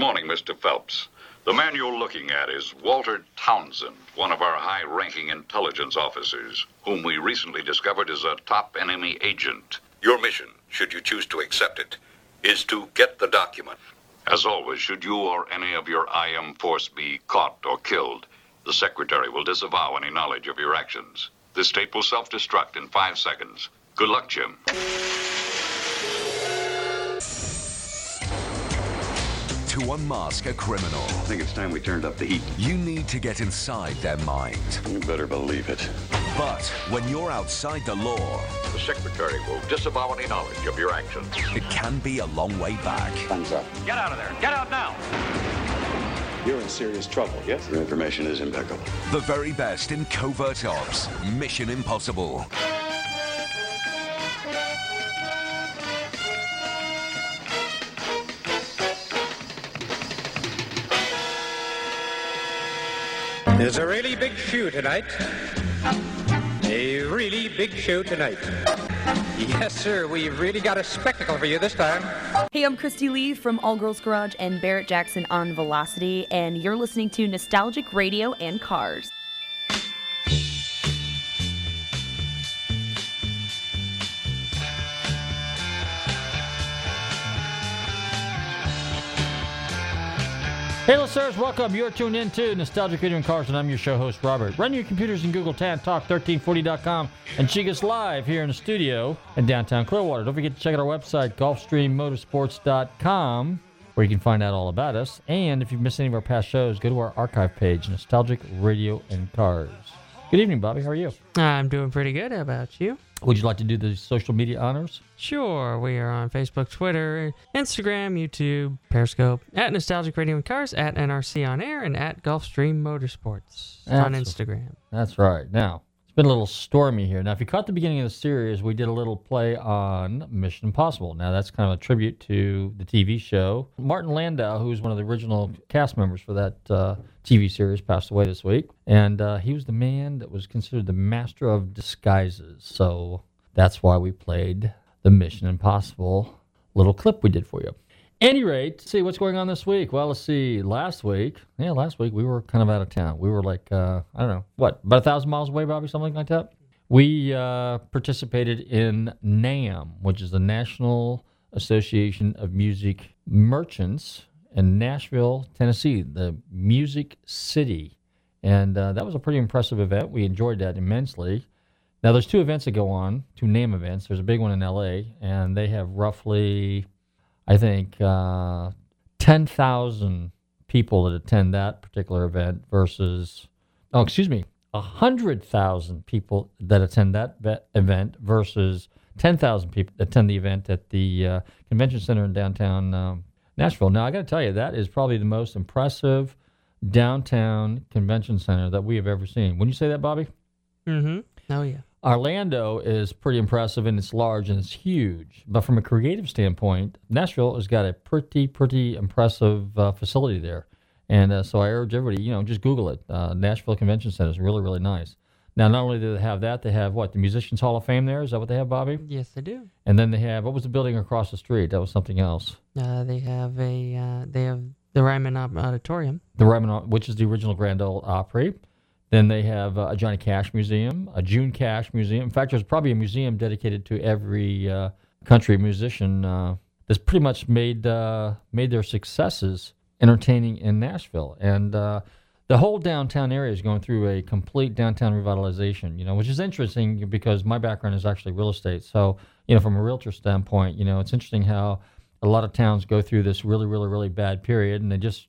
morning, Mr. Phelps. The man you're looking at is Walter Townsend, one of our high ranking intelligence officers, whom we recently discovered is a top enemy agent. Your mission, should you choose to accept it, is to get the document. As always, should you or any of your IM force be caught or killed, the Secretary will disavow any knowledge of your actions. This tape will self destruct in five seconds. Good luck, Jim. To unmask a criminal, I think it's time we turned up the heat. you need to get inside their mind. You better believe it. But when you're outside the law, The Secretary will disavow any knowledge of your actions. it can be a long way back. Thumbs up. Get out of there. Get out now. You're in serious trouble, yes? Your information is impeccable. The very best in covert ops. Mission Impossible. There's a really big show tonight. A really big show tonight. Yes, sir. We've really got a spectacle for you this time. Hey, I'm Cristy Lee from All Girls Garage and Barrett Jackson on Velocity, and you're listening to Nostalgic Radio and Cars. Hey, listeners, welcome. You're tuned in to Nostalgic Radio and Cars, and I'm your show host, Robert. Run your computers in Google Tan Talk 1340.com and check us live here in the studio in downtown Clearwater. Don't forget to check out our website, GulfstreamMotorsports.com, where you can find out all about us. And if you've missed any of our past shows, go to our archive page, Nostalgic Radio and Cars. Good evening, Bobby. How are you? I'm doing pretty good. How about you? Would you like to do the social media honors? Sure. We are on Facebook, Twitter, Instagram, YouTube, Periscope, at Nostalgic Radio and Cars, at NRC On Air, and at Gulfstream Motorsports on That's- Instagram. That's right. Now, been a little stormy here. Now, if you caught the beginning of the series, we did a little play on Mission Impossible. Now, that's kind of a tribute to the TV show. Martin Landau, who's one of the original cast members for that uh, TV series, passed away this week. And uh, he was the man that was considered the master of disguises. So that's why we played the Mission Impossible little clip we did for you. Any rate, see what's going on this week. Well, let's see. Last week, yeah, last week we were kind of out of town. We were like, uh, I don't know, what, about a thousand miles away, Bobby, something like that. We uh, participated in NAMM, which is the National Association of Music Merchants in Nashville, Tennessee, the Music City, and uh, that was a pretty impressive event. We enjoyed that immensely. Now, there's two events that go on, two NAMM events. There's a big one in LA, and they have roughly I think uh, 10,000 people that attend that particular event versus, oh, excuse me, 100,000 people that attend that ve- event versus 10,000 people attend the event at the uh, convention center in downtown um, Nashville. Now, I got to tell you, that is probably the most impressive downtown convention center that we have ever seen. When you say that, Bobby? Mm-hmm. Oh yeah. Orlando is pretty impressive and it's large and it's huge. But from a creative standpoint, Nashville has got a pretty, pretty impressive uh, facility there. And uh, so I urge everybody, you know, just Google it. Uh, Nashville Convention Center is really, really nice. Now, not only do they have that, they have what? The Musicians Hall of Fame there? Is that what they have, Bobby? Yes, they do. And then they have, what was the building across the street? That was something else. Uh, they have a uh, they have the Ryman Auditorium. The Ryman, which is the original Grand Ole Opry. Then they have uh, a Johnny Cash Museum, a June Cash Museum. In fact, there's probably a museum dedicated to every uh, country musician uh, that's pretty much made uh, made their successes entertaining in Nashville. And uh, the whole downtown area is going through a complete downtown revitalization. You know, which is interesting because my background is actually real estate. So you know, from a realtor standpoint, you know, it's interesting how a lot of towns go through this really, really, really bad period, and they just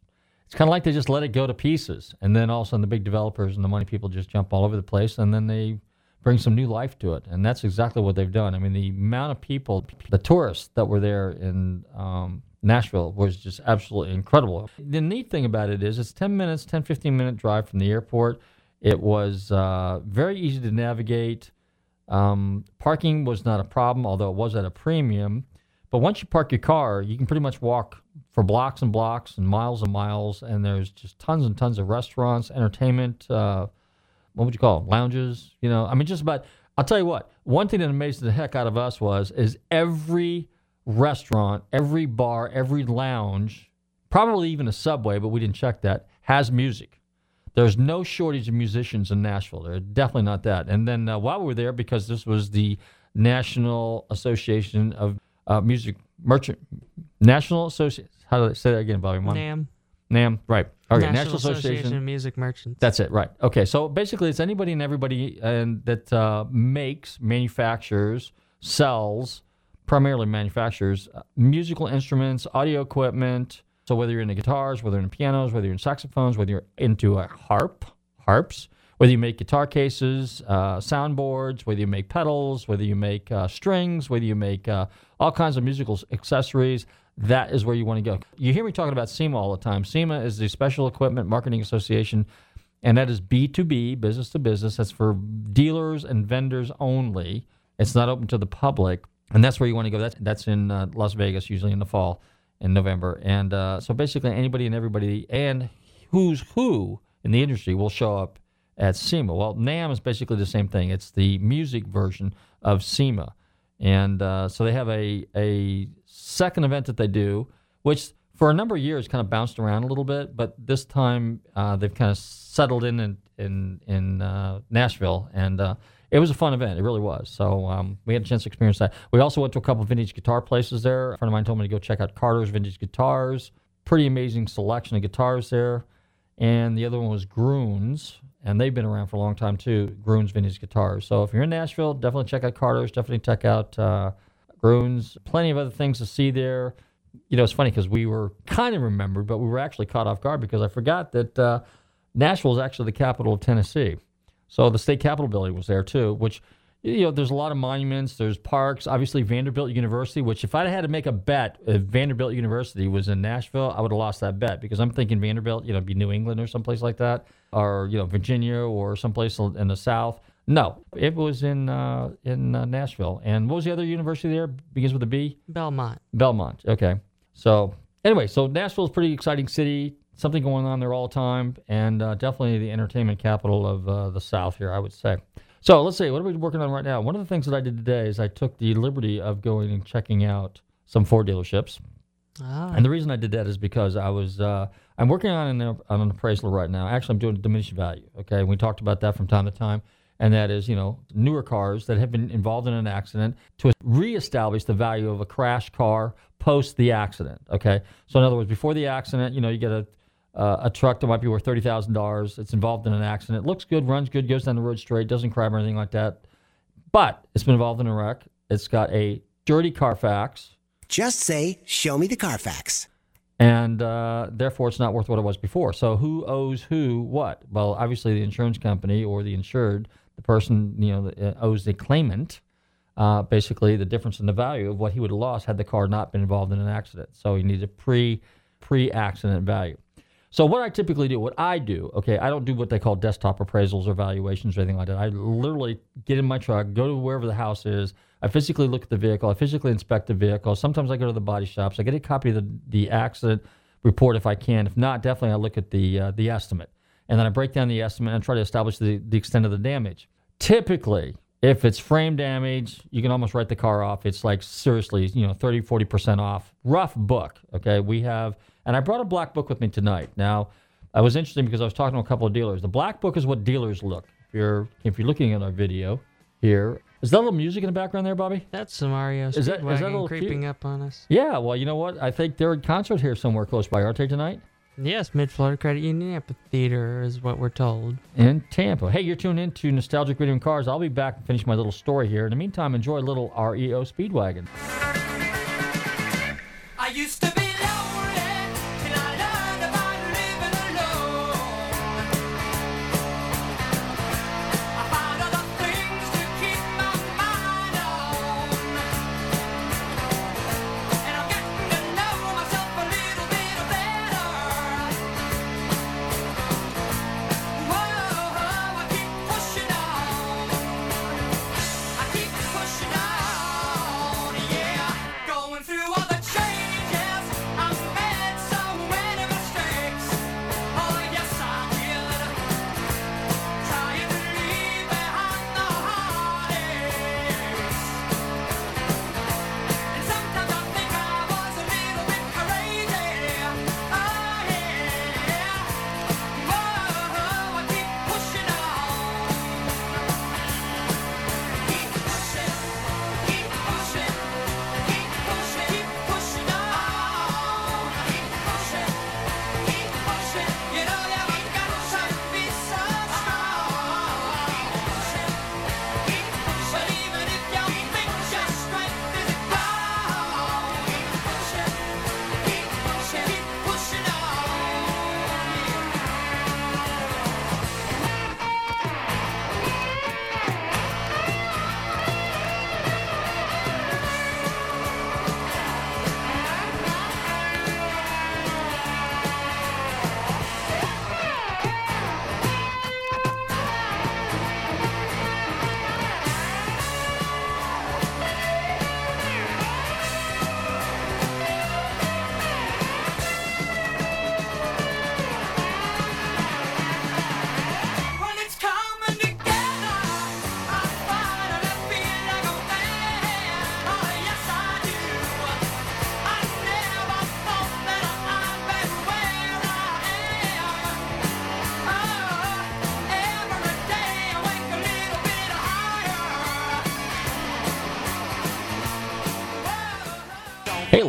it's kind of like they just let it go to pieces, and then all of a sudden the big developers and the money people just jump all over the place, and then they bring some new life to it, and that's exactly what they've done. I mean, the amount of people, the tourists that were there in um, Nashville was just absolutely incredible. The neat thing about it is it's 10 minutes, 10, 15 minute drive from the airport. It was uh, very easy to navigate. Um, parking was not a problem, although it was at a premium. But once you park your car, you can pretty much walk for blocks and blocks and miles and miles. And there's just tons and tons of restaurants, entertainment. Uh, what would you call them? Lounges. You know, I mean, just about. I'll tell you what. One thing that amazed the heck out of us was is every restaurant, every bar, every lounge, probably even a subway, but we didn't check that, has music. There's no shortage of musicians in Nashville. There's definitely not that. And then uh, while we were there, because this was the National Association of uh, Music Merchant, National Association. How do I say that again, Bobby? One- NAMM. NAMM, right. Okay, National, Association of Music Merchants. That's it, right. Okay, so basically, it's anybody and everybody and that uh, makes, manufactures, sells, primarily manufactures uh, musical instruments, audio equipment. So whether you're into guitars, whether you're into pianos, whether you're in saxophones, whether you're into a harp, harps, whether you make guitar cases, uh, soundboards, whether you make pedals, whether you make uh, strings, whether you make uh, all kinds of musical accessories, that is where you want to go. You hear me talking about SEMA all the time. SEMA is the Special Equipment Marketing Association, and that is B2B, business to business. That's for dealers and vendors only. It's not open to the public, and that's where you want to go. That's, that's in uh, Las Vegas, usually in the fall, in November. And uh, so basically, anybody and everybody and who's who in the industry will show up at SEMA. Well, NAMM is basically the same thing. It's the music version of SEMA, and uh, so they have a a second event that they do, which for a number of years kind of bounced around a little bit, but this time uh, they've kind of settled in in in, in uh, Nashville, and uh, it was a fun event. It really was. So um, we had a chance to experience that. We also went to a couple vintage guitar places there. A friend of mine told me to go check out Carter's Vintage Guitars. Pretty amazing selection of guitars there. And the other one was Gruhn's, and they've been around for a long time too. Gruhn's Vintage Guitars. So if you're in Nashville, definitely check out Carter's. Definitely check out uh, Gruhn's. Plenty of other things to see there. You know, it's funny because we were kind of remembered, but we were actually caught off guard because I forgot that uh, Nashville is actually the capital of Tennessee. So the state capitol building was there too, which you know, there's a lot of monuments, there's parks, obviously Vanderbilt University, which if I'd had to make a bet if Vanderbilt University was in Nashville, I would have lost that bet because I'm thinking Vanderbilt, you know, be New England or someplace like that, or you know, Virginia or someplace in the South. No, it was in uh, in uh, Nashville. And what was the other university there? Begins with a B. Belmont. Belmont. Okay. So anyway, so Nashville is a pretty exciting city. Something going on there all the time, and uh, definitely the entertainment capital of uh, the South here, I would say. So let's see, what are we working on right now? One of the things that I did today is I took the liberty of going and checking out some Ford dealerships. Ah. And the reason I did that is because I was uh, I'm working on an, on an appraisal right now. Actually, I'm doing a diminished value. Okay, we talked about that from time to time, and that is you know newer cars that have been involved in an accident to reestablish the value of a crash car post the accident. Okay, so in other words, before the accident, you know you get a uh, a truck that might be worth thirty thousand dollars. It's involved in an accident. It Looks good, runs good, goes down the road straight, doesn't crab or anything like that. But it's been involved in a wreck. It's got a dirty Carfax. Just say, show me the Carfax. And uh, therefore it's not worth what it was before. So who owes who what? Well, obviously the insurance company or the insured, the person you know uh, owes the claimant. Uh, basically, the difference in the value of what he would have lost had the car not been involved in an accident. So he needs a pre pre accident value. So what I typically do, what I do, okay, I don't do what they call desktop appraisals or valuations or anything like that. I literally get in my truck, go to wherever the house is. I physically look at the vehicle. I physically inspect the vehicle. Sometimes I go to the body shops. I get a copy of the, the accident report if I can. If not, definitely I look at the uh, the estimate, and then I break down the estimate and try to establish the, the extent of the damage. Typically, if it's frame damage, you can almost write the car off. It's like seriously, you know, 30, 40% off. Rough book. Okay. We have, and I brought a black book with me tonight. Now, I was interesting because I was talking to a couple of dealers. The black book is what dealers look. If you're if you're looking at our video here, is that a little music in the background there, Bobby? That's some Mario Is that- is that a Speedwagon little creeping cute? up on us. Yeah. Well, you know what? I think they're in concert here somewhere close by, aren't they tonight? Yes, Mid Florida Credit Union Amphitheater is what we're told. in Tampa. Hey, you're tuned in to Nostalgic Radio and Cars. I'll be back and finish my little story here. In the meantime, enjoy a little REO Speedwagon. I used to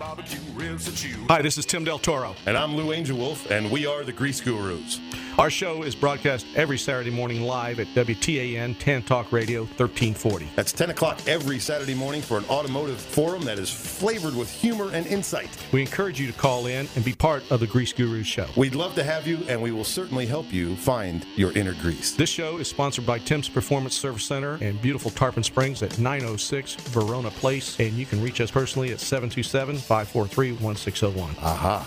Hi, this is Tim Del Toro. And I'm Lou Angel Wolf, and we are the Grease Gurus. Our show is broadcast every Saturday morning live at WTAN 10 Talk Radio 1340. That's 10 o'clock every Saturday morning for an automotive forum that is flavored with humor and insight. We encourage you to call in and be part of the Grease Gurus show. We'd love to have you, and we will certainly help you find your inner grease. This show is sponsored by Tim's Performance Service Center and beautiful Tarpon Springs at 906 Verona Place, and you can reach us personally at 727 543 1601. Aha.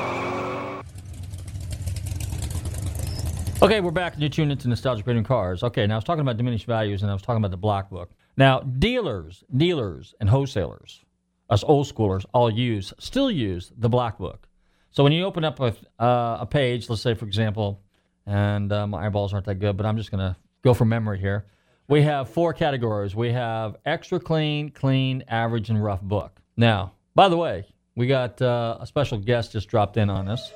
Okay, we're back and you're tuned into Nostalgic Radio Cars. Okay, now I was talking about diminished values and I was talking about the black book. Now, dealers, dealers, and wholesalers, us old schoolers, all use, still use the black book. So when you open up a, uh, a page, let's say, for example, and uh, my eyeballs aren't that good, but I'm just going to go from memory here. We have four categories. We have extra clean, clean, average, and rough book. Now, by the way, we got uh, a special guest just dropped in on us.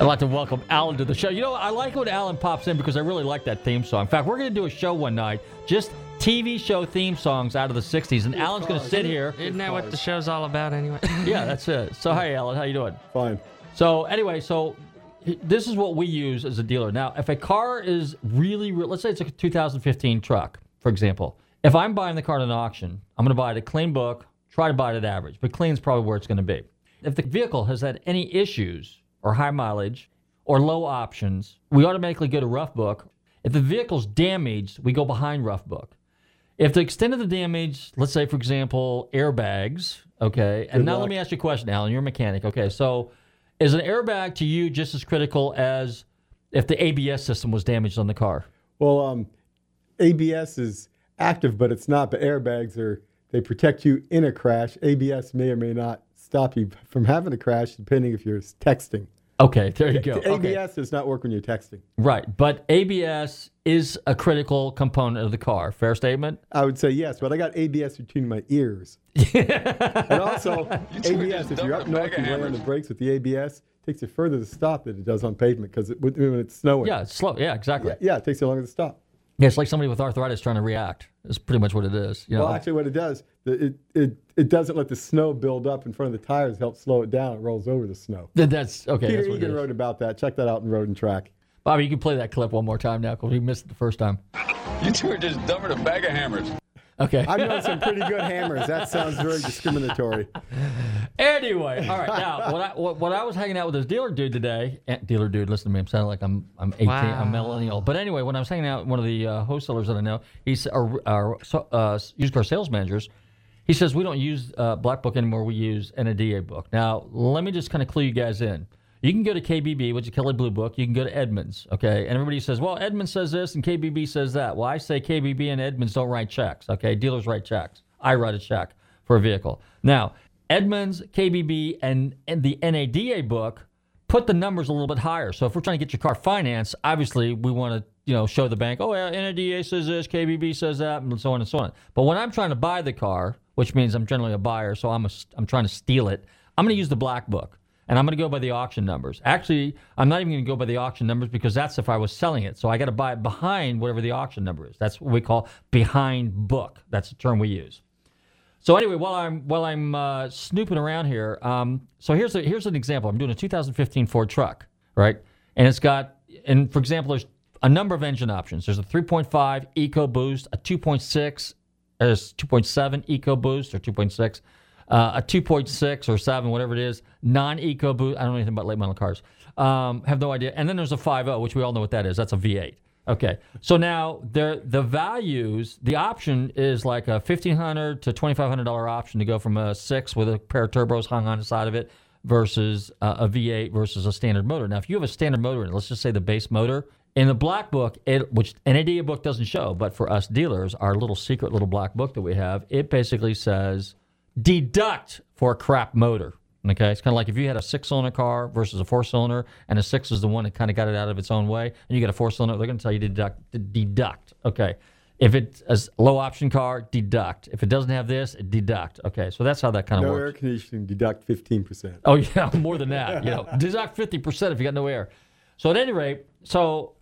I'd like to welcome Alan to the show. You know, I like when Alan pops in because I really like that theme song. In fact, we're going to do a show one night, just TV show theme songs out of the 60s, and Alan's going to sit here. Isn't that what the show's all about anyway? yeah, that's it. So, hi, Alan. How you doing? Fine. So, anyway, so this is what we use as a dealer. Now, if a car is really, re- let's say it's a 2015 truck, for example. If I'm buying the car at an auction, I'm going to buy it at clean book, try to buy it at average, but clean's probably where it's going to be. If the vehicle has had any issues or high mileage or low options, we automatically go to rough book. If the vehicle's damaged, we go behind rough book. If the extent of the damage, let's say, for example, airbags, okay, and Good now let me ask you a question, Alan. You're a mechanic, okay? So, is an airbag to you just as critical as if the ABS system was damaged on the car? Well, um, ABS is active, but it's not. But airbags are they protect you in a crash. ABS may or may not stop you from having a crash, depending if you're texting. Okay, there you go. The Okay. ABS does not work when you're texting. Right, but ABS is a critical component of the car. Fair statement? I would say yes, but I got ABS between my ears. and also, ABS, if you're up north and laying on the brakes with the ABS, takes you further to stop than it does on pavement because it, when it's snowing. Yeah, it's slow. Yeah, exactly. Yeah, yeah, it takes you longer to stop. Yeah, it's like somebody with arthritis trying to react. It's pretty much what it is. You know? Well, actually, what it does, it, it, it doesn't let the snow build up in front of the tires, it helps slow it down. It rolls over the snow. Th- that's okay. Peter that's what it Egan is. wrote about that. Check that out in Road and Track. Bobby, you can play that clip one more time now because we missed it the first time. You two are just dumber than a bag of hammers. Okay. I've known some pretty good hammers. That sounds very discriminatory. Anyway, all right. Now, when I what, when I was hanging out with this dealer dude today, eh, dealer dude, listen to me. I'm sounding like I'm I'm 18, Wow. I'm millennial. But anyway, when I was hanging out with one of the uh, wholesalers that I know, he's our, our uh, used car sales managers. He says we don't use uh, Black Book anymore. We use NADA book. Now, let me just kind of clue you guys in. You can go to KBB, which is Kelley Blue Book. You can go to Edmunds, okay? And everybody says, well, Edmunds says this and KBB says that. Well, I say KBB and Edmunds don't write checks, okay? Dealers write checks. I write a check for a vehicle. Now, Edmunds, KBB, and, and the NADA book put the numbers a little bit higher. So if we're trying to get your car financed, obviously we want to, you know, show the bank, oh yeah, NADA says this, KBB says that, and so on and so on. But when I'm trying to buy the car, which means I'm generally a buyer, so I'm a, I'm trying to steal it, I'm going to use the black book. And I'm going to go by the auction numbers. Actually, I'm not even going to go by the auction numbers because that's if I was selling it. So I got to buy it behind whatever the auction number is. That's what we call behind book. That's the term we use. So anyway, while I'm while I'm uh, snooping around here, um, so here's a, here's an example. I'm doing a 2015 Ford truck, right? And it's got, and for example, there's a number of engine options. There's a 3.5 EcoBoost, a 2.6, there's 2.7 EcoBoost or 2.6, uh, a 2.6 or 7, whatever it is, non-EcoBoost. I don't know anything about late model cars. Um, have no idea. And then there's a 5.0, which we all know what that is. That's a V8. Okay, so now there the values. The option is like a fifteen hundred to twenty five hundred dollar option to go from a six with a pair of turbos hung on the side of it versus uh, a V8 versus a standard motor. Now, if you have a standard motor, in it, let's just say the base motor in the black book, it, which NADA book doesn't show, but for us dealers, our little secret little black book that we have, it basically says deduct for a crap motor. Okay, it's kind of like if you had a six-cylinder car versus a four-cylinder, and a six is the one that kind of got it out of its own way, and you get a four-cylinder, they're going to tell you to deduct. To deduct. Okay, if it's a low-option car, deduct. If it doesn't have this, deduct. Okay, so that's how that kind of no works. air conditioning, deduct 15%. Oh yeah, more than that. You know, deduct fifty percent if you got no air. So at any rate, so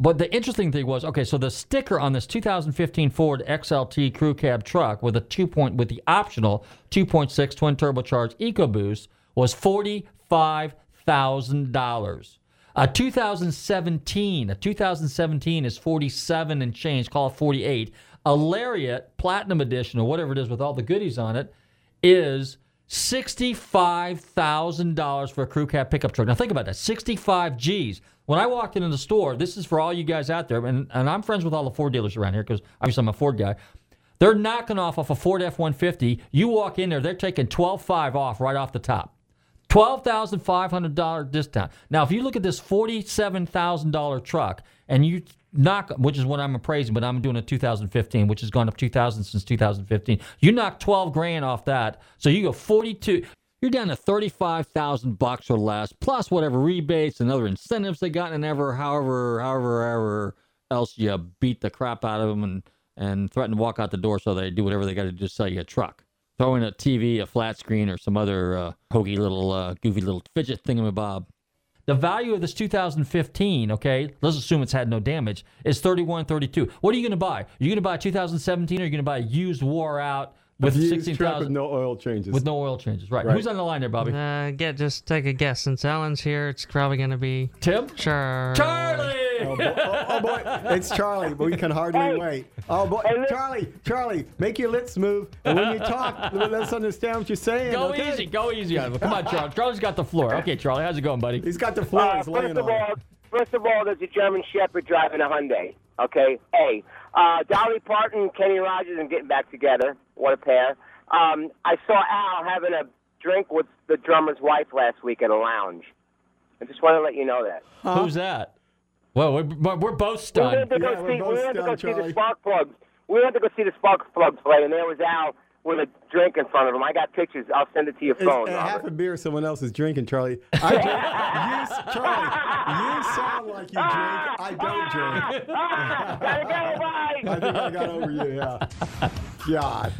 but the interesting thing was, okay, so the sticker on this 2015 Ford XLT Crew Cab truck with a two point with the optional 2.6 twin turbocharged EcoBoost was forty five thousand dollars. A 2017, a 2017 is 47 and change, call it 48. A Lariat Platinum Edition or whatever it is with all the goodies on it is $65,000 for a crew cab pickup truck. Now think about that. 65 G's. When I walked into the store, this is for all you guys out there, and, and I'm friends with all the Ford dealers around here because obviously I'm a Ford guy. They're knocking off off a Ford F-150. You walk in there, they're taking 12.5 off right off the top. $12,500 discount. Now, if you look at this $47,000 truck and you knock, which is what I'm appraising, but I'm doing a 2015, which has gone up 2,000 since 2015. You knock 12 grand off that, so you go 42. You're down to 35,000 bucks or less, plus whatever rebates and other incentives they got, and ever, however, however, however else you beat the crap out of them and and threaten to walk out the door so they do whatever they got to do to sell you a truck throw in a TV, a flat screen, or some other uh, hokey little, uh, goofy little fidget thingamabob. The value of this 2015, okay, let's assume it's had no damage, is 31, 32. What are you going to buy? Are you going to buy a 2017 or are you going to buy a used, wore out with 16,000 with no oil changes. with no oil changes? Right. Right. Who's on the line there, Bobby? Uh, get just take a guess. Since Alan's here, it's probably gonna be Tim. Sure. Charlie. Oh boy, oh, oh, boy. it's Charlie, but we can hardly wait. Oh boy, Charlie, Charlie, make your lips move, and when you talk, let's understand what you're saying. Go okay? easy, go easy on him. Come on, Charlie. Charlie's got the floor. Okay, Charlie, how's it going, buddy? He's got the floor. Uh, he's first laying of on. all, first of all, there's a German Shepherd driving a Hyundai. Okay, A. Uh, Dolly Parton, Kenny Rogers, and getting back together. What a pair. Um, I saw Al having a drink with the drummer's wife last week in a lounge. I just want to let you know that. Who's that? Well, we're, we're we're both We stunned. went to go see. We went to go see the Spark Plugs. We went to go see the Spark Plugs play, and there was Al with a drink in front of him. I got pictures. I'll send it to your It's phone. a Robert. half a beer someone else is drinking, Charlie. I drink. you, Charlie, you sound like you drink. I don't drink. Gotta go, bye. I think I got over you. Yeah. God.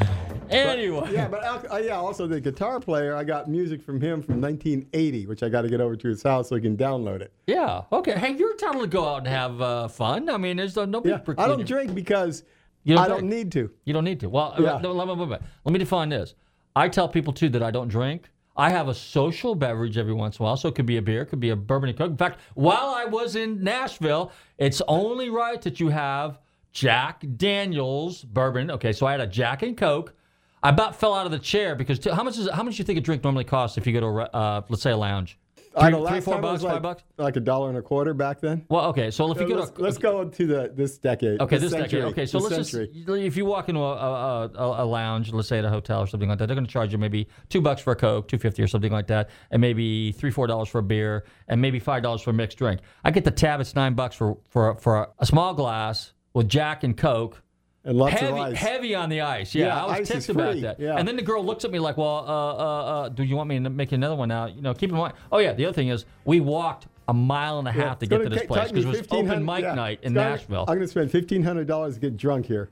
Anyway. But, yeah, but uh, yeah, also the guitar player, I got music from him from 1980, which I got to get over to his house so he can download it. Yeah. Okay. Hey, you're entitled to go out and have uh, fun. I mean, there's no nobody. Yeah, I don't drink because You I drink. don't need to. You don't need to. Well, Yeah. uh, no, let, me, let me- let me define this. I tell people too that I don't drink. I have a social beverage every once in a while, so it could be a beer, it could be a bourbon and coke. In fact, while I was in Nashville, it's only right that you have Jack Daniels bourbon. Okay, so I had a Jack and Coke. I about fell out of the chair because t- how much is how much do you think a drink normally costs if you go to a, uh, let's say a lounge? I Three, know, three, four bucks, like, five bucks. Like a dollar and a quarter back then. Well, okay, so if you Uh, go let's, to let's go to the this decade. Okay, this century, decade. Okay, so let's century. just if you walk into a, a, a, a lounge, let's say at a hotel or something like that, they're going to charge you maybe two bucks for a coke, two fifty or something like that, and maybe three four dollars for a beer, and maybe five dollars for a mixed drink. I get the tab; it's nine bucks for for for a, a small glass with Jack and Coke. And lots of heavy, ice. heavy on the ice. Yeah, Yeah, I was ticked about that. Yeah. And then the girl looks at me like, "Well, uh, uh, uh, do you want me to make another one now?" You know, keep in mind. Oh yeah, the other thing is we walked a mile and a half Yeah, to get gonna this take- place because it was open 1500 mic yeah, night in gonna- Nashville. I'm going to spend fifteen hundred dollars to get drunk here.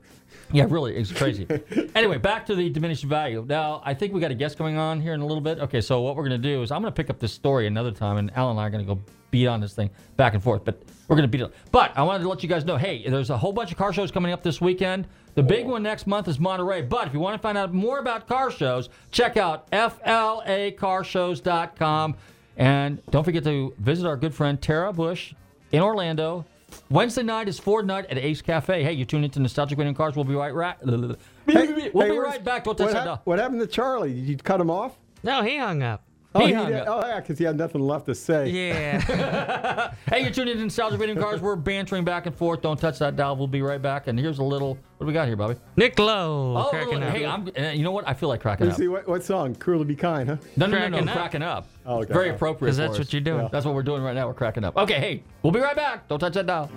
Yeah, really, it's crazy. anyway, back to the diminished value. Now, I think we got a guest going on here in a little bit. Okay, so what we're going to do is I'm going to pick up this story another time, and Alan and I are going to go beat on this thing back and forth. But we're going to beat it. But I wanted to let you guys know, hey, there's a whole bunch of car shows coming up this weekend. The big oh. one next month is Monterey. But if you want to find out more about car shows, check out flacarshows.com. And don't forget to visit our good friend Tara Bush in Orlando. Wednesday night is Ford night at Ace Cafe. Hey, you tune into Nostalgic Radio and Cars. We'll be right, right we'll Hey, be right back. Don't what, that hap- what happened to Charlie? Did you cut him off? No, he hung up. Oh, He he hung did? up. oh yeah, because he had nothing left to say. Yeah. Hey, you're tuning in to Nostalgic Radio and Cars. We're bantering back and forth. Don't touch that dial. We'll be right back. And here's a little. What do we got here, Bobby? Nick Lowe. Oh, cracking up. hey, I'm. uh, You know what? I feel like cracking Let me up. see what, what song? Cruel to be kind, huh? No, no, no, no, Cracking up. cracking up. Oh, okay. Very appropriate. 'Cause that's for what you're doing. That's what we're doing right now. We're cracking up. Okay, hey, we'll be right back. Don't touch that dial.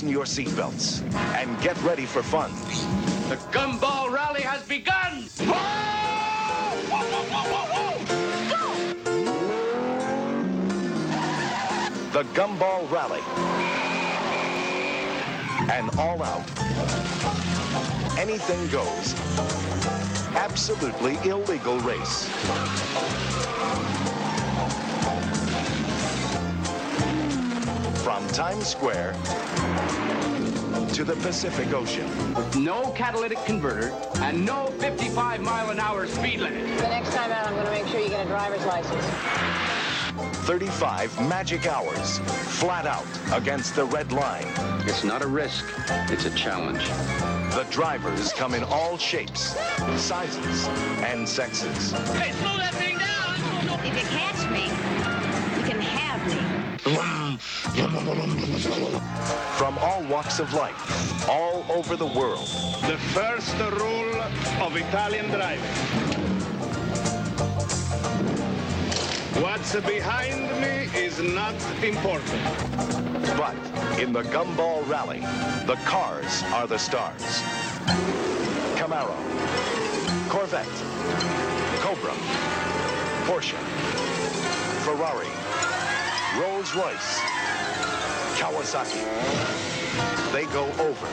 Fasten your seatbelts and get ready for fun. The Gumball Rally has begun. The Gumball Rally. An all out, anything goes, absolutely illegal race. From Times Square to the Pacific Ocean. with No catalytic converter and no 55 mile an hour speed limit. The next time out, I'm going to make sure you get a driver's license. 35 magic hours, flat out against the red line. It's not a risk, it's a challenge. The drivers come in all shapes, sizes, and sexes. Hey, slow that thing down. If you catch me, From all walks of life, all over the world. The first rule of Italian driving. What's behind me is not important. But in the Gumball Rally, the cars are the stars. Camaro, Corvette, Cobra, Porsche, Ferrari, Rolls Royce, Kawasaki. They go over,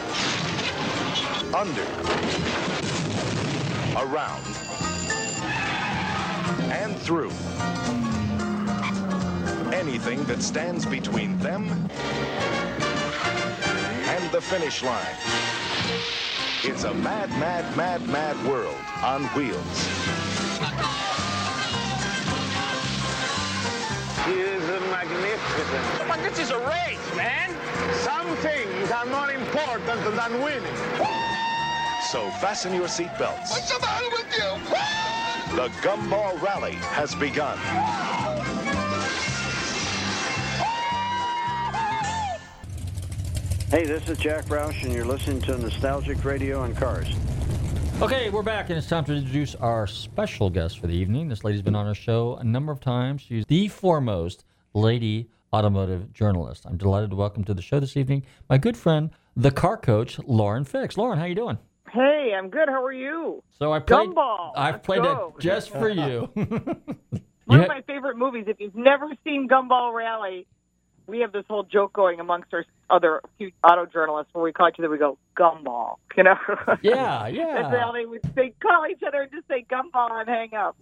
under, around, and through. Anything that stands between them and the finish line. It's a mad, mad, mad, mad world on wheels. magnificent. But this is a race, man. Some things are more important than winning. So fasten your seatbelts. What's the matter with you? The Gumball Rally has begun. Hey, this is Jack Roush, and you're listening to Nostalgic Radio and Cars. Okay, we're back, and it's time to introduce our special guest for the evening. This lady's been on our show a number of times. She's the foremost lady automotive journalist. I'm delighted to welcome to the show this evening my good friend, the car coach, Lauren Fix. Lauren, how are you doing? Hey, I'm good. How are you? So I played. Gumball. I've Let's played go. that just for you. One of my favorite movies. If you've never seen Gumball Rally, we have this whole joke going amongst our other auto journalists where we call each other, we go, Gumball. You know? Yeah, yeah. That's how they would say, call each other and just say Gumball and hang up.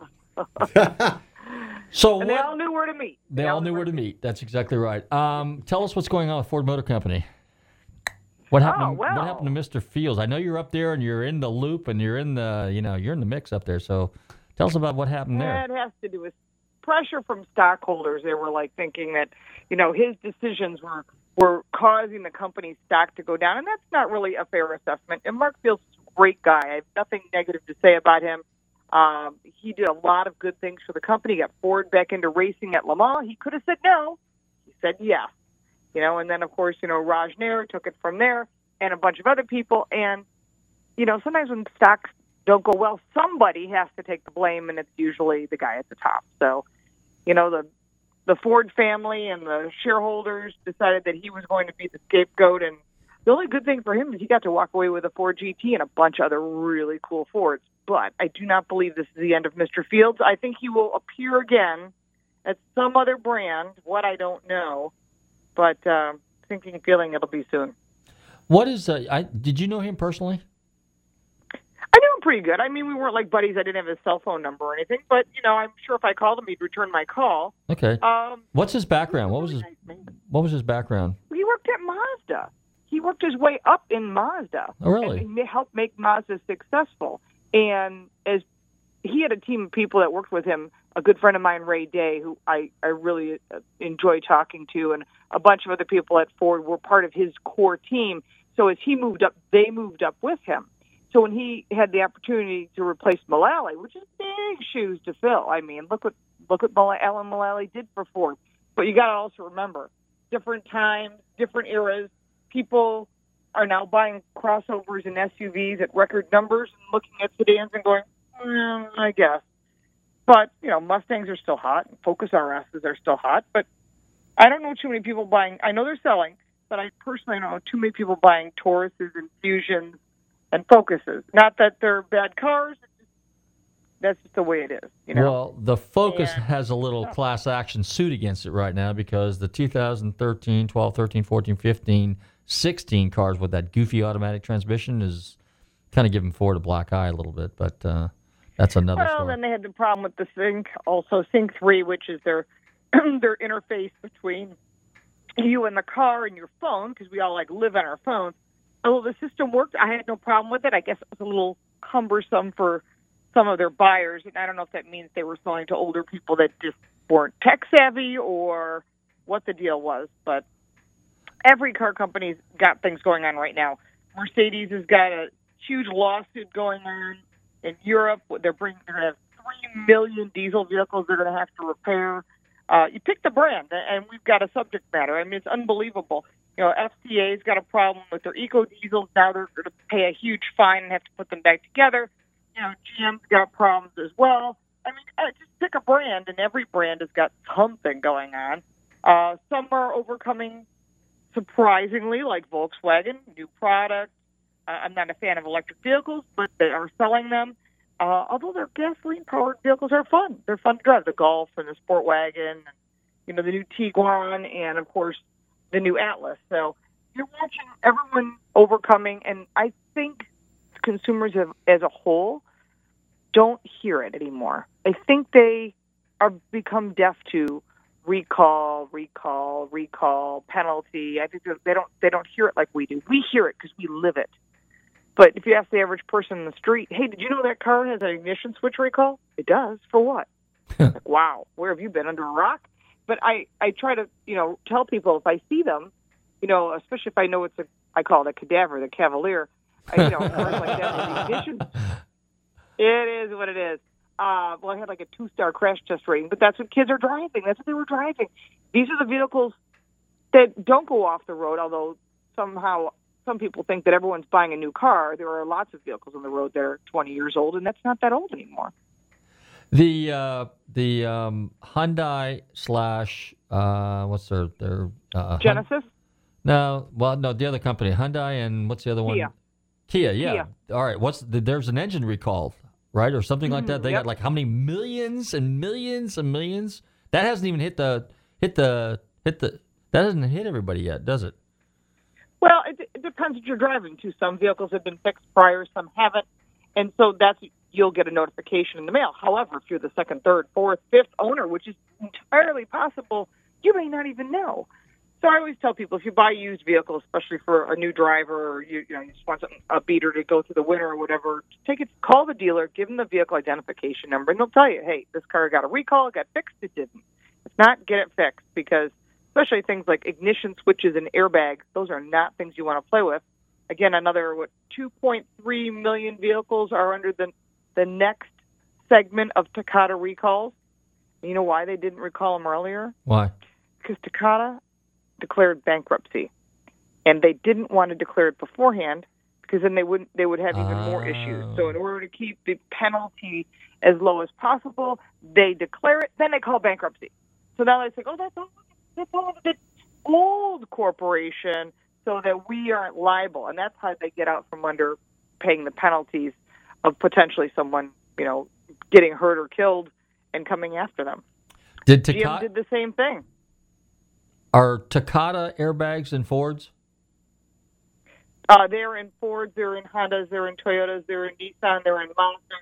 So and they what- all knew where to meet. They all knew where to meet. That's exactly right. Um, tell us what's going on with Ford Motor Company. What happened? Oh, to, What happened to Mr. Fields? I know you're up there and you're in the loop and you're in the you know you're in the mix up there. So tell us about what happened there. That has to do with pressure from stockholders. They were like thinking that, you know, his decisions were were causing the company's stock to go down, and that's not really a fair assessment. And Mark Fields is a great guy. I have nothing negative to say about him. Um, he did a lot of good things for the company. Got Ford back into racing at Le Mans. He could have said no. He said yes. You know, and then of course, you know, Raj Nair took it from there, and a bunch of other people. And you know, sometimes when stocks don't go well, somebody has to take the blame, and it's usually the guy at the top. So, you know, the the Ford family and the shareholders decided that he was going to be the scapegoat, and the only good thing for him is he got to walk away with a Ford GT and a bunch of other really cool Fords. But I do not believe this is the end of Mr. Fields. I think he will appear again at some other brand. What I don't know, but uh, thinking and feeling it'll be soon. What is? Uh, I did you know him personally? I knew him pretty good. I mean, we weren't like buddies. I didn't have his cell phone number or anything, but you know, I'm sure if I called him, he'd return my call. Okay. Um, What's his background? What was his What was his background? he worked at Mazda. He worked his way up in Mazda. Oh, really? And he helped make Mazda successful. And as he had a team of people that worked with him, a good friend of mine, Ray Day, who I, I really uh, enjoy talking to, and a bunch of other people at Ford were part of his core team. So as he moved up, they moved up with him. So when he had the opportunity to replace Mulally, which is big shoes to fill, I mean, look what look what Alan Mulally did for Ford. But you got to also remember, different times, different eras. People are now buying crossovers and SUVs at record numbers and looking at sedans and going, "Mm, I guess. But you know, Mustangs are still hot, and Focus RSs are still hot. But I don't know too many people buying. I know they're selling, but I personally don't know too many people buying Tauruses and Fusions and Focuses. Not that they're bad cars. That's just the way it is. You know. Well, the Focus has a little class action suit against it right now because the 2013, 12, 13, 14, 15, 16 cars with that goofy automatic transmission is kind of giving Ford a black eye a little bit, but uh, that's another well, story. then they had the problem with the Sync, also Sync Three, which is their their interface between you and the car and your phone, because we all like live on our phones. Although the system worked, I had no problem with it. I guess it was a little cumbersome for some of their buyers, and I don't know if that means they were selling to older people that just weren't tech savvy or what the deal was. But every car company's got things going on right now. Mercedes has got a huge lawsuit going on in Europe. They're bringing they're have three million diesel vehicles they're going to have to repair. Uh, you pick the brand, and we've got a subject matter. I mean, it's unbelievable. You know, FCA's got a problem with their eco diesels. Now they're going to pay a huge fine and have to put them back together. You know, GM's got problems as well. I mean, just pick a brand, and every brand has got something going on. Uh, some are overcoming surprisingly, like Volkswagen, new product. Uh, I'm not a fan of electric vehicles, but they are selling them. Uh, although their gasoline-powered vehicles are fun, they're fun to drive. The Golf and the Sport Wagon, and, you know, the new Tiguan, and of course the new Atlas. So you're watching everyone overcoming, and I think consumers have, as a whole don't hear it anymore. I think they are become deaf to recall, recall, recall, penalty. I think they don't they don't hear it like we do. We hear it because we live it. But if you ask the average person in the street, "Hey, did you know that car has an ignition switch recall?" It does. For what? like, wow, where have you been under a rock? But I I try to you know tell people if I see them, you know, especially if I know it's a I call it a cadaver, the Cavalier. I, you know, like that ignition. It is what it is. Uh, well, I had like a two-star crash test rating, but that's what kids are driving. That's what they were driving. These are the vehicles that don't go off the road. Although somehow some people think that everyone's buying a new car. There are lots of vehicles on the road that are 20 years old, and that's not that old anymore. The uh, the um, Hyundai slash uh, what's their their uh, Genesis. no, well, no, the other company, Hyundai, and what's the other one? Kia. Kia, yeah. All right, what's the, there's an engine recall, right, or something like that. Mhm, They yep. got like how many millions and millions and millions? That hasn't even hit the hit the hit the that hasn't hit everybody yet, does it? Well, it, it depends what you're driving to. Some vehicles have been fixed prior, some haven't, and so that's you'll get a notification in the mail. However, if you're the second, third, fourth, fifth owner, which is entirely possible, you may not even know. So I always tell people if you buy used vehicles, especially for a new driver, or you, you know you just want something, a beater to go through the winter or whatever, take it, call the dealer, give them the vehicle identification number, and they'll tell you, hey, this car got a recall, it got fixed, it didn't. If not, get it fixed because especially things like ignition switches and airbags, those are not things you want to play with. Again, another what 2.3 million vehicles are under the the next segment of Takata recalls. You know why they didn't recall them earlier? Why? Because Takata declared bankruptcy, and they didn't want to declare it beforehand because then they wouldn't they would have even more issues. So in order to keep the penalty as low as possible, they declare it, then they call bankruptcy. So now they say, oh, that's all, that's all the old corporation, so that we aren't liable, and that's how they get out from under paying the penalties of potentially someone, you know, getting hurt or killed and coming after them. Did GM Takata did the same thing. Are Takata airbags in Fords? Uh, they're in Fords, they're in Hondas, they're in Toyotas, they're in Nissan, they're in Mazda.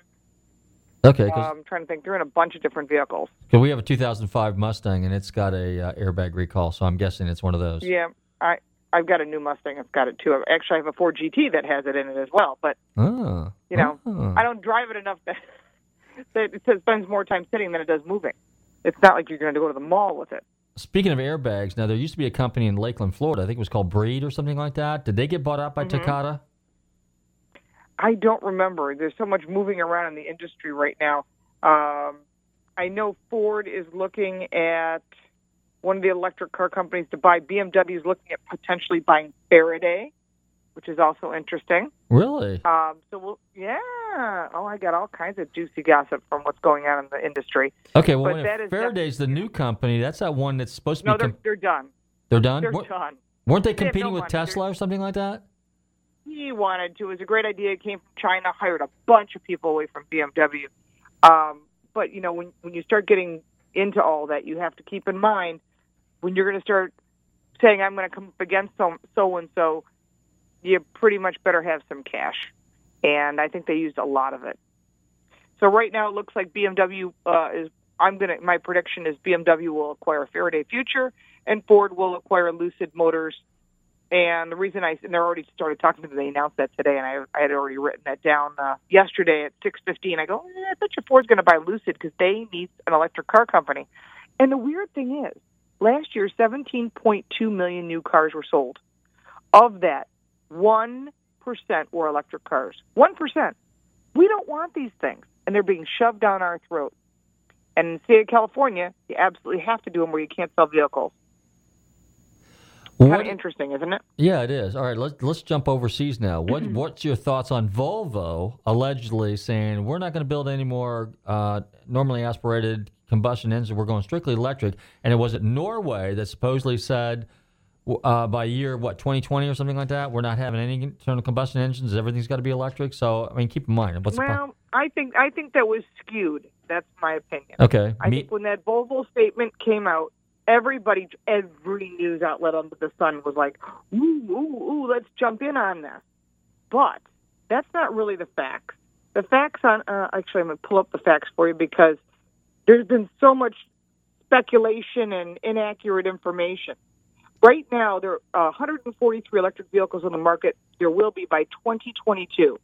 Okay, because Um, I'm trying to think. They're in a bunch of different vehicles. we have a 2005 Mustang and it's got a uh, airbag recall, so I'm guessing it's one of those. Yeah, I I've got a new Mustang. I've got it too. Actually, I have a Ford GT that has it in it as well. But Oh, you know, oh. I don't drive it enough that, that it spends more time sitting than it does moving. It's not like you're going to go to the mall with it. Speaking of airbags, now there used to be a company in Lakeland, Florida. I think it was called Breed or something like that. Did they get bought out by Mhm. Takata? I don't remember. There's so much moving around in the industry right now. Um, I know Ford is looking at one of the electric car companies to buy. BMW is looking at potentially buying Faraday, which is also interesting. Really? Um, so we'll, yeah, Ah, oh, I got all kinds of juicy gossip from what's going on in the industry. Okay, well, that is Faraday's the new company. That's that one that's supposed to no, be. they're com- they're done. they're done. They're Weren't- done. Weren't they They competing no with money. Tesla or something like that? He wanted to. It was a great idea. It came from China. Hired a bunch of people away from BMW. Um, but you know, when when you start getting into all that, you have to keep in mind when you're going to start saying, "I'm going to come up against so so and so," you pretty much better have some cash. And I think they used a lot of it. So right now, it looks like BMW uh, is. I'm gonna. My prediction is BMW will acquire Faraday Future, and Ford will acquire Lucid Motors. And the reason I and they're already started talking to me, they announced that today, and I, I had already written that down uh, yesterday at 6:15. I go, eh, I bet you Ford's going to buy Lucid because they need an electric car company. And the weird thing is, last year 17.2 million new cars were sold. Of that, one percent were electric cars. One percent. We don't want these things, and they're being shoved down our throat. And in the state of California, you absolutely have to do them where you can't sell vehicles. Kind of interesting, isn't it? Yeah, it is. All right, let's let's jump overseas now. What what's your thoughts on Volvo allegedly saying we're not going to build any more uh, normally aspirated combustion engines? We're going strictly electric. And it was it Norway that supposedly said uh, by year what 2020 or something like that, we're not having any internal combustion engines. Everything's got to be electric. So I mean, keep in mind what's well, I think I think that was skewed. That's my opinion. okay. I me- think when that Volvo statement came out, everybody, every news outlet under the sun was like, "Ooh, ooh, ooh, let's jump in on this." But that's not really the facts. The facts on uh, actually, I'm going to pull up the facts for you because there's been so much speculation and inaccurate information. Right now, there are 143 electric vehicles on the market. There will be by 2022.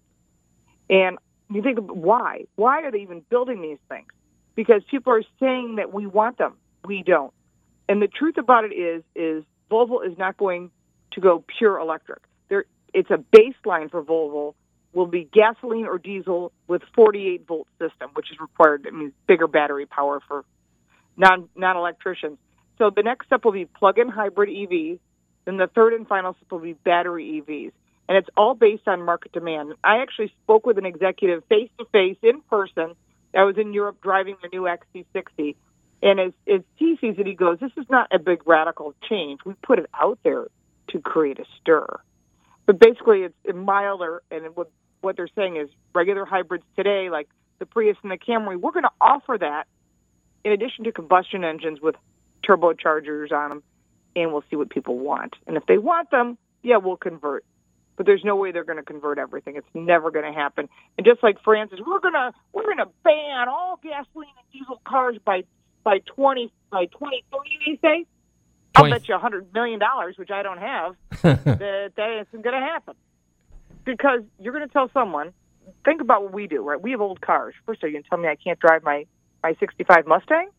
And you think, why? Why are they even building these things? Because people are saying that we want them. We don't. And the truth about it is, is Volvo is not going to go pure electric. There, it's a baseline for Volvo will be gasoline or diesel with 48 volt system, which is required. It means bigger battery power for non non electricians. So the next step will be plug-in hybrid EVs. Then the third and final step will be battery EVs, and it's all based on market demand. I actually spoke with an executive face to face in person. I was in Europe driving the new XC60, and as as he sees it, he goes, "This is not a big radical change. We put it out there to create a stir." But basically, it's milder, and what what they're saying is regular hybrids today, like the Prius and the Camry, we're going to offer that in addition to combustion engines with turbochargers on them, and we'll see what people want. And if they want them, yeah, we'll convert. But there's no way they're going to convert everything. It's never going to happen. And just like Francis, we're gonna we're gonna ban all gasoline and diesel cars by by twenty by twenty thirty. They say. I'll bet you a hundred million dollars, which I don't have, that that isn't going to happen. Because you're going to tell someone, think about what we do, right? We have old cars. First, are you going to tell me I can't drive my my '65 Mustang?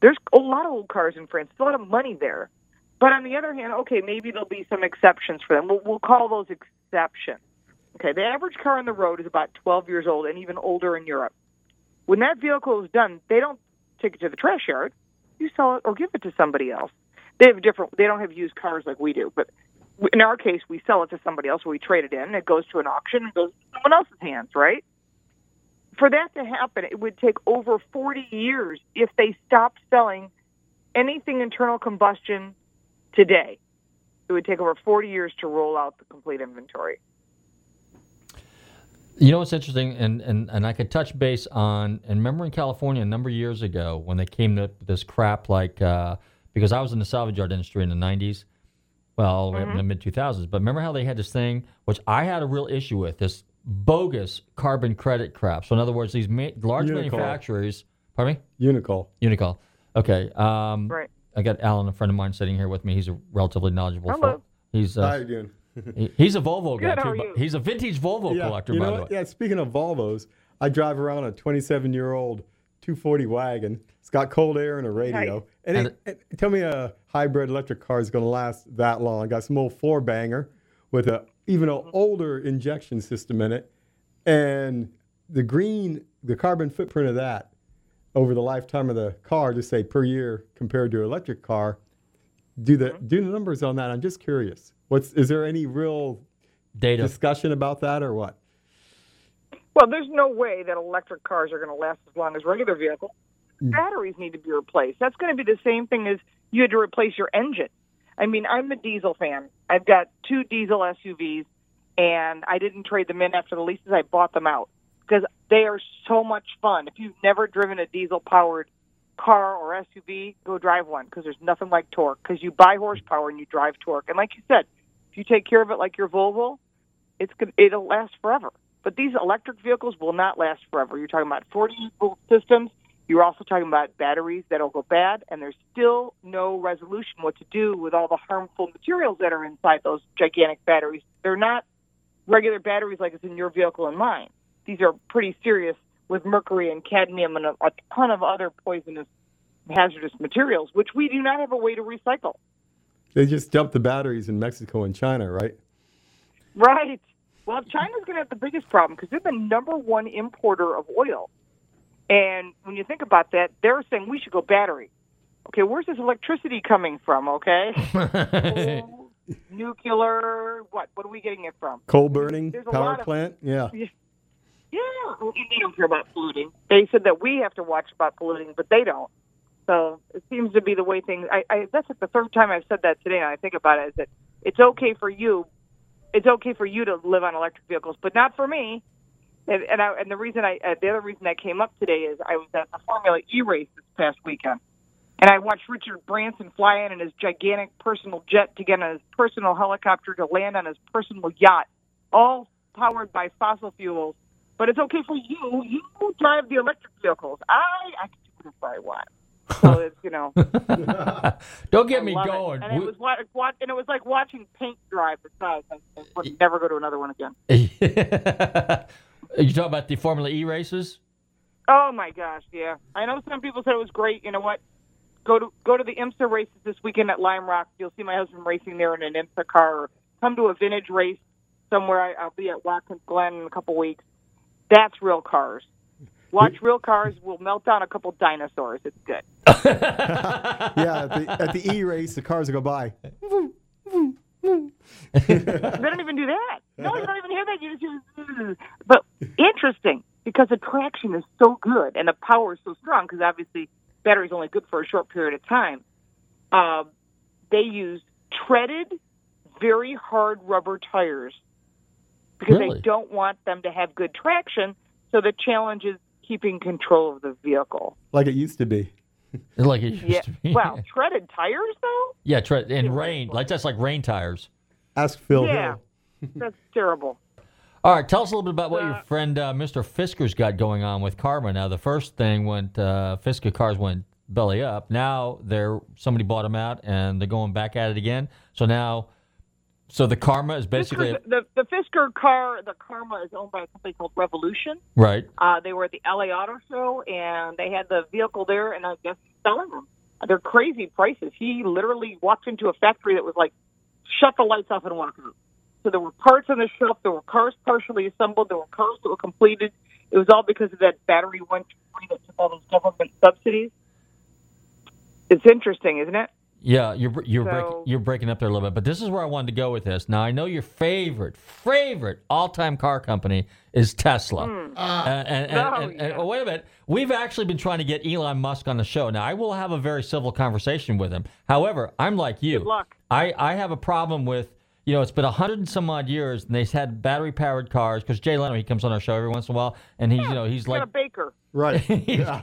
There's a lot of old cars in France. There's a lot of money there. But on the other hand, okay, maybe there'll be some exceptions for them. We'll, we'll call those exceptions. Okay, the average car on the road is about 12 years old and even older in Europe. When that vehicle is done, they don't take it to the trash yard. You sell it or give it to somebody else. They have different. They don't have used cars like we do, but in our case, we sell it to somebody else. We trade it in. It goes to an auction and goes to someone else's hands, right? For that to happen, it would take over 40 years if they stopped selling anything internal combustion today. It would take over 40 years to roll out the complete inventory. You know what's interesting, and, and, and I could touch base on, and remember in California a number of years ago when they came to this crap like, uh, because I was in the salvage yard industry in the 90s, well, all the way up in the mid 2000s, but remember how they had this thing, which I had a real issue with, this bogus carbon credit crap. So, in other words, these ma- large Unocal. manufacturers, pardon me? Unocal. Unocal. Okay. Um, Right. I got Alan, a friend of mine, sitting here with me. He's a relatively knowledgeable. Hello. fellow. He's uh, How you doing? he- he's a Volvo guy Good, how too. but? He's a vintage Volvo yeah, collector, you by know the way. Yeah, speaking of Volvos, I drive around a 27 year old 240 wagon. It's got cold air and a radio. Nice. And, And it, it- tell me a hybrid electric car is going to last that long. I got some old four banger with a even an mm-hmm. older injection system in it, and the green, the carbon footprint of that over the lifetime of the car, just say per year compared to an electric car. Do the mm-hmm. do the numbers on that? I'm just curious. What's is there any real data discussion about that or what? Well, there's no way that electric cars are going to last as long as regular vehicles. Mm. Batteries need to be replaced. That's going to be the same thing as you had to replace your engine. I mean, I'm a diesel fan. I've got two diesel SUVs, and I didn't trade them in after the leases. I bought them out because they are so much fun. If you've never driven a diesel powered car or SUV, go drive one because there's nothing like torque. Because you buy horsepower and you drive torque. And like you said, if you take care of it like your Volvo, it's gonna, it'll last forever. But these electric vehicles will not last forever. You're talking about 48 volt systems. You're also talking about batteries that'll go bad, and there's still no resolution what to do with all the harmful materials that are inside those gigantic batteries. They're not regular batteries like it's in your vehicle and mine. These are pretty serious with mercury and cadmium and a, a ton of other poisonous, hazardous materials, which we do not have a way to recycle. They just dumped the batteries in Mexico and China, right? Right. Well, China's going to have the biggest problem because they're the number one importer of oil. And when you think about that, they're saying we should go battery. Okay, where's this electricity coming from? Okay, Coal, nuclear. What? What are we getting it from? Coal burning There's a power lot of- plant. Yeah. Yeah. Yeah, and they don't care about polluting. They said that we have to watch about polluting, but they don't. So it seems to be the way things. I, I that's like the third time I've said that today, and I think about it is that it's okay for you, it's okay for you to live on electric vehicles, but not for me. And and, I, and the reason I uh, the other reason I came up today is I was at the Formula E race this past weekend, and I watched Richard Branson fly in in his gigantic personal jet to get on his personal helicopter to land on his personal yacht, all powered by fossil fuels. But it's okay for you. You drive the electric vehicles. I I can do whatever I want. So it's you know. Don't get I me love it. going. And it was wa- wa- and it was like watching paint dry besides. I, I would never go to another one again. you talk about the Formula E races? Oh my gosh, yeah. I know some people said it was great. You know what? Go to go to the IMSA races this weekend at Lime Rock. You'll see my husband racing there in an IMSA car. Or come to a vintage race somewhere. I, I'll be at Watkins Glen in a couple weeks. That's real cars. Watch real cars. We'll melt down a couple dinosaurs. It's good. yeah, at the, at the E race, the cars will go by. they don't even do that. No, you don't even hear that. You just hear, but interesting because the traction is so good and the power is so strong because obviously battery's only good for a short period of time. Um, they use treaded, very hard rubber tires because Really? they don't want them to have good traction. So the challenge is keeping control of the vehicle. like it used to be. Like it used Yeah. to be. Wow, treaded tires though? Yeah, tre- in rain. Like that's like rain tires. Ask Phil yeah, Hill. that's terrible. All right, tell us a little bit about what your friend uh, Mr. Fisker's got going on with Karma. Now, the first thing went uh, Fisker cars went belly up. Now they're somebody bought them out and they're going back at it again. So now, so the Karma is basically Fisker's- the the Fisker car, the Karma is owned by a company called Revolution. right. Uh, they were at the LA Auto Show and they had the vehicle there, and I guess selling them. They're crazy prices. He literally walked into a factory that was like, shut the lights off and walk out. So there were parts on the shelf. There were cars partially assembled. There were cars that were completed. It was all because of that battery one two three that took all those government subsidies. It's interesting, isn't it? Yeah, you're you're So- break, you're breaking up there a little bit, but this is where I wanted to go with this. Now I know your favorite favorite all time car company is Tesla. Hmm. Uh, and, and, Oh, and- and- oh, wait a minute, we've actually been trying to get Elon Musk on the show. Now I will have a very civil conversation with him. However, I'm like you. Good luck. I I have a problem with. You know, it's been a hundred and some odd years, and they've had battery-powered cars. Because Jay Leno, he comes on our show every once in a while, and he's, you know, he's Got a baker. Right. Yeah.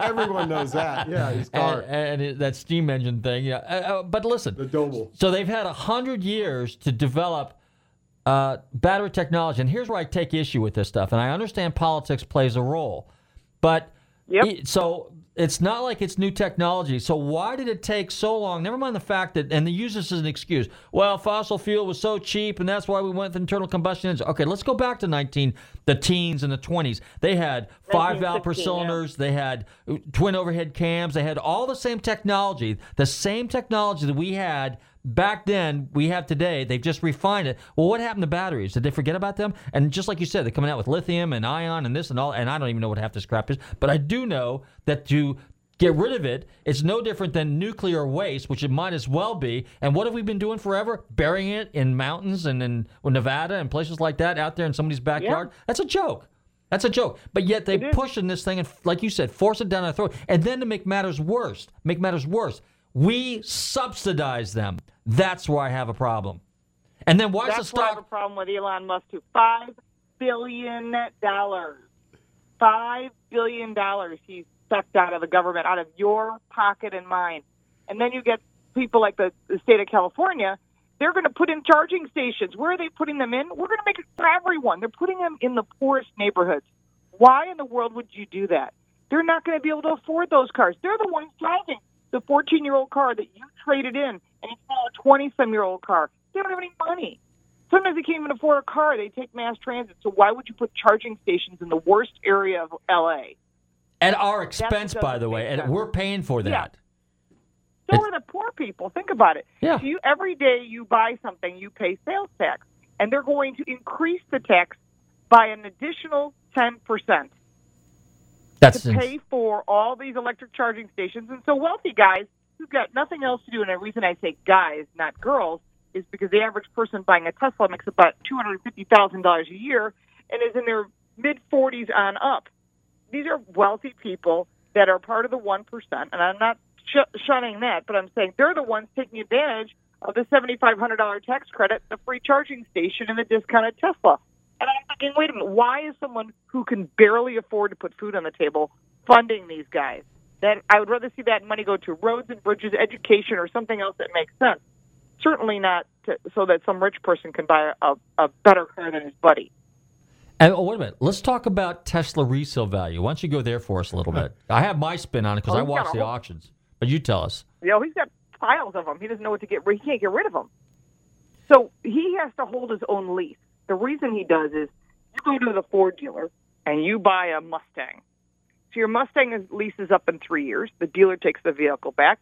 Everyone knows that. Yeah, his car. and, and it- that steam engine thing. Yeah, uh, uh, but listen, the Doble. So they've had a hundred years to develop uh, battery technology, and here's where I take issue with this stuff. And I understand politics plays a role, but e- so it's not like it's new technology. So why did it take so long? Never mind the fact that, and they use this as an excuse. Well, fossil fuel was so cheap, and that's why we went with internal combustion engines. Okay, let's go back to 19, the teens and the 20s. They had five valve per 1916, yeah. they had twin overhead cams. They had all the same technology, the same technology that we had back then. We have today. They've just refined it. Well, what happened to batteries? Did they forget about them? And just like you said, they're coming out with lithium and ion and this and all. And I don't even know what half this crap is, but I do know that to get rid of it, it's no different than nuclear waste, which it might as well be. And what have we been doing forever? Burying it in mountains and in Nevada and places like that out there in somebody's backyard. That's a joke. That's a joke. But yet they push in this thing and, like you said, force it down our throat. And then to make matters worse, make matters worse, we subsidize them. That's where I have a problem. And then why is That's the why I have a problem with Elon Musk too. Five billion dollars. Five billion dollars he's sucked out of the government, out of your pocket and mine. And then you get people like the, the state of California. They're going to put in charging stations. Where are they putting them in? We're going to make it for everyone. They're putting them in the poorest neighborhoods. Why in the world would you do that? They're not going to be able to afford those cars. They're the ones driving the 14 year old car that you traded in, and it's now a 20 some year old car. They don't have any money. Sometimes they can't even afford a car. They take mass transit. So why would you put charging stations in the worst area of LA? At our expense, by the way, make and we're paying for Yeah. that. So are the poor people. Think about it. Yeah. You every day you buy something, you pay sales tax, and they're going to increase the tax by an additional ten percent That's to pay for all these electric charging stations. And so wealthy guys who've got nothing else to do, and the reason I say guys, not girls, is because the average person buying a Tesla makes about two hundred fifty thousand dollars a year and is in their mid forties on up. These are wealthy people that are part of the one percent, and I'm not sh- shunning that, but I'm saying they're the ones taking advantage of the seventy five hundred dollar tax credit, the free charging station, and the discounted Tesla. And I'm thinking, wait a minute, why is someone who can barely afford to put food on the table funding these guys? That I would rather see that money go to roads and bridges, education, or something else that makes sense. Certainly not to, so that some rich person can buy a, a better car than his buddy. And oh, wait a minute. Let's talk about Tesla resale value. Why don't you go there for us a little bit? I have my spin on it because Oh, I watch the whole- auctions. But you tell us. You know, he's got piles of them. He doesn't know what to get. He can't get rid of them. So he has to hold his own lease. The reason he does is you go to the Ford dealer and you buy a Mustang. So your Mustang is, leases up in three years. The dealer takes the vehicle back.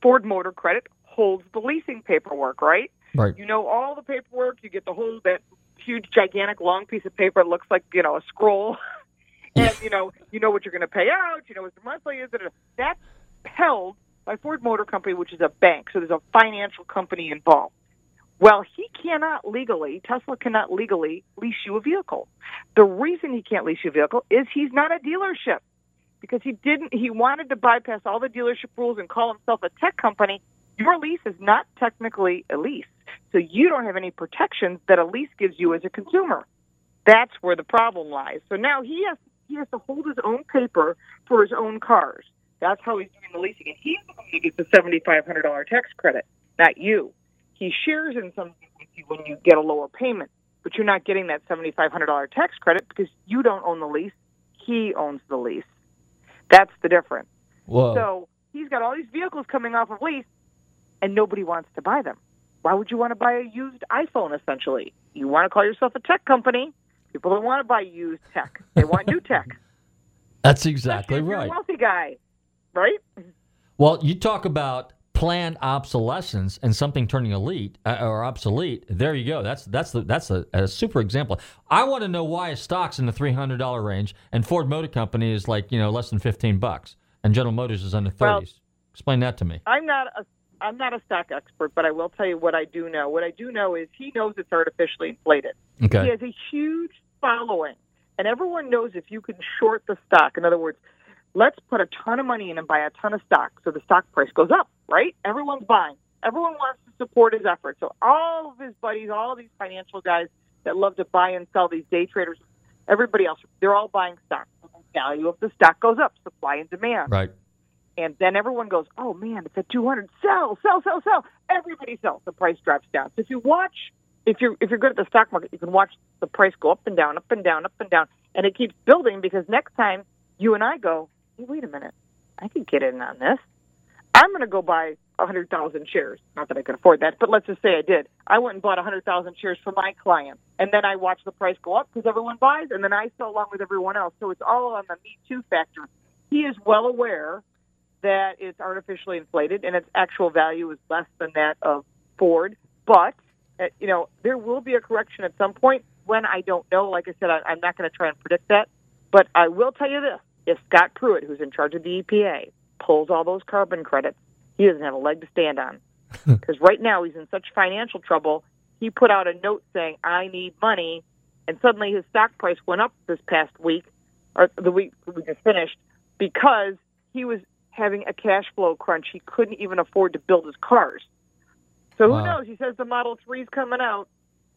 Ford Motor Credit holds the leasing paperwork, right? Right. You know all the paperwork. You get the whole that huge, gigantic, long piece of paper. It looks like you know a scroll, and you know you know what you're going to pay out. You know what the monthly is. That's held by Ford Motor Company, which is a bank. So there's a financial company involved. Well, he cannot legally, Tesla cannot legally lease you a vehicle. The reason he can't lease you a vehicle is he's not a dealership because he didn't, he wanted to bypass all the dealership rules and call himself a tech company. Your lease is not technically a lease. So you don't have any protections that a lease gives you as a consumer. That's where the problem lies. So now he has, he has to hold his own paper for his own cars. That's how he's doing the leasing. And he's the one who gets the $7,500 tax credit, not you. He shares in something with you when you get a lower payment, but you're not getting that $7,500 tax credit because you don't own the lease. He owns the lease. That's the difference. Whoa. So he's got all these vehicles coming off of lease, and nobody wants to buy them. Why would you want to buy a used iPhone, essentially? You want to call yourself a tech company. People don't want to buy used tech. They want new tech. That's exactly You're a right. wealthy guy, right? Well, you talk about planned obsolescence and something turning elite uh, or obsolete. There you go. That's that's the, that's a, a super example. I want to know why a stock's in the three hundred dollar range and Ford Motor Company is like you know less than fifteen bucks and General Motors is in the Well- thirties. Explain that to me. I'm not a I'm not a stock expert, but I will tell you what I do know. What I do know is he knows it's artificially inflated. Okay. He has a huge following, and everyone knows if you can short the stock. In other words, let's put a ton of money in and buy a ton of stock, so the stock price goes up. Right? Everyone's buying. Everyone wants to support his efforts. So all of his buddies, all of these financial guys that love to buy and sell, these day traders, everybody else, they're all buying stock. So the value of the stock goes up, supply and demand. Right. And then everyone goes, oh man, it's at 200. Sell, sell, sell, sell. Everybody sells. The price drops down. So if you watch, if you're if you're good at the stock market, you can watch the price go up and down, up and down, up and down, and it keeps building because next time you and I go, hey, wait a minute, I could get in on this. I'm going to go buy 100,000 shares. Not that I can afford that, but let's just say I did. I went and bought 100,000 shares for my client, and then I watch the price go up because everyone buys, and then I sell along with everyone else. So it's all on the Me Too factor. He is well aware that it's artificially inflated and its actual value is less than that of Ford. But uh, you know there will be a correction at some point. When I don't know, like I said, I'm not going to try and predict that. But I will tell you this: if Scott Pruitt, who's in charge of the EPA, pulls all those carbon credits, he doesn't have a leg to stand on. Because right now he's in such financial trouble. He put out a note saying, "I need money and suddenly his stock price went up this past week, or the week we just finished, because he was having a cash flow crunch. He couldn't even afford to build his cars. So who Wow. knows? He says the Model 3's coming out.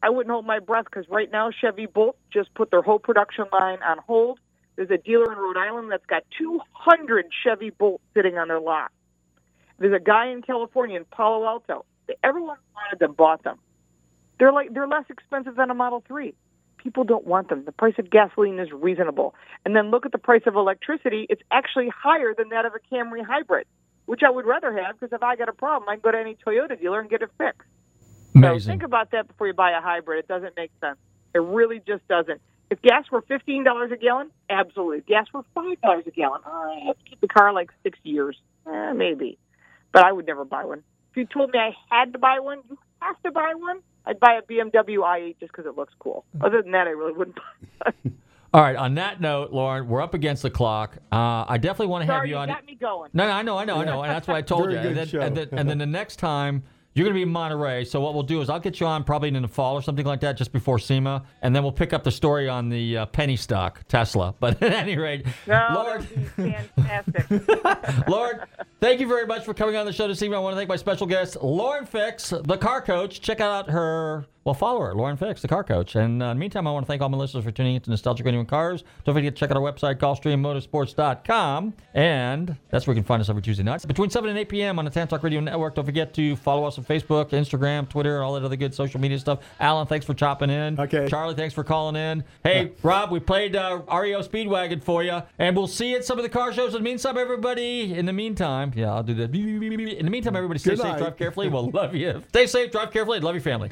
I wouldn't hold my breath because right now Chevy Bolt just put their whole production line on hold. There's a dealer in Rhode Island that's got 200 Chevy Bolt sitting on their lot. There's a guy in California in Palo Alto. Everyone wanted them, bought them. They're like they're less expensive than a Model 3. People don't want them. The price of gasoline is reasonable. And then look at the price of electricity. It's actually higher than that of a Camry hybrid, which I would rather have because if I got a problem, I can go to any Toyota dealer and get it fixed. So Amazing. think about that before you buy a hybrid. It doesn't make sense. It really just doesn't. If gas were fifteen dollars a gallon, absolutely. If gas were five dollars a gallon, I have to keep the car like six years, eh, maybe. But I would never buy one. If you told me I had to buy one, you have to buy one. I'd buy a BMW i8 just because it looks cool. Other than that, I really wouldn't buy. All right. On that note, Lauren, we're up against the clock. Uh, I definitely want to have Sorry, you you on. got me going. No, no, I know, I know, I know, and that's what I told Very you. And then, and, then, and then the next time you're going to be in Monterey. So what we'll do is I'll get you on probably in the fall or something like that, just before SEMA, and then we'll pick up the story on the uh, penny stock Tesla. But at any rate, No, Lord, fantastic. Lord, thank you very much for coming on the show this evening. I want to thank my special guest, Lauren Fix, the car coach. Check out her, well, follow her, Lauren Fix, the car coach. And uh, in the meantime, I want to thank all my listeners for tuning into Nostalgic Radio and Cars. Don't forget to check out our website, GulfstreamMotorsports.com. And that's where you can find us every Tuesday nights. Between 7 and 8 p.m. on the Tan Talk Radio Network. Don't forget to follow us on Facebook, Instagram, Twitter, all that other good social media stuff. Alan, thanks for chopping in. Okay. Charlie, thanks for calling in. Hey, Rob, we played uh, REO Speedwagon for you. And we'll see you at some of the car shows. In the meantime, everybody, in the meantime, yeah, I'll do that. In the meantime, everybody stay Good safe, night. drive carefully. We'll love you. Stay safe, drive carefully, and love your family.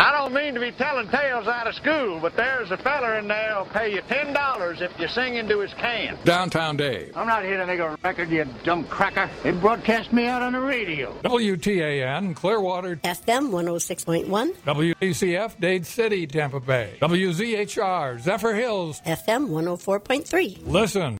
I don't mean to be telling tales out of school, but there's a feller in there who'll pay you ten dollars if you sing into his can. Downtown Dave. I'm not here to make a record, you dumb cracker. It broadcast me out on the radio. WTAN, Clearwater, FM 106.1, WECF, Dade City, Tampa Bay. WZHR, Zephyrhills. FM 104.3. Listen.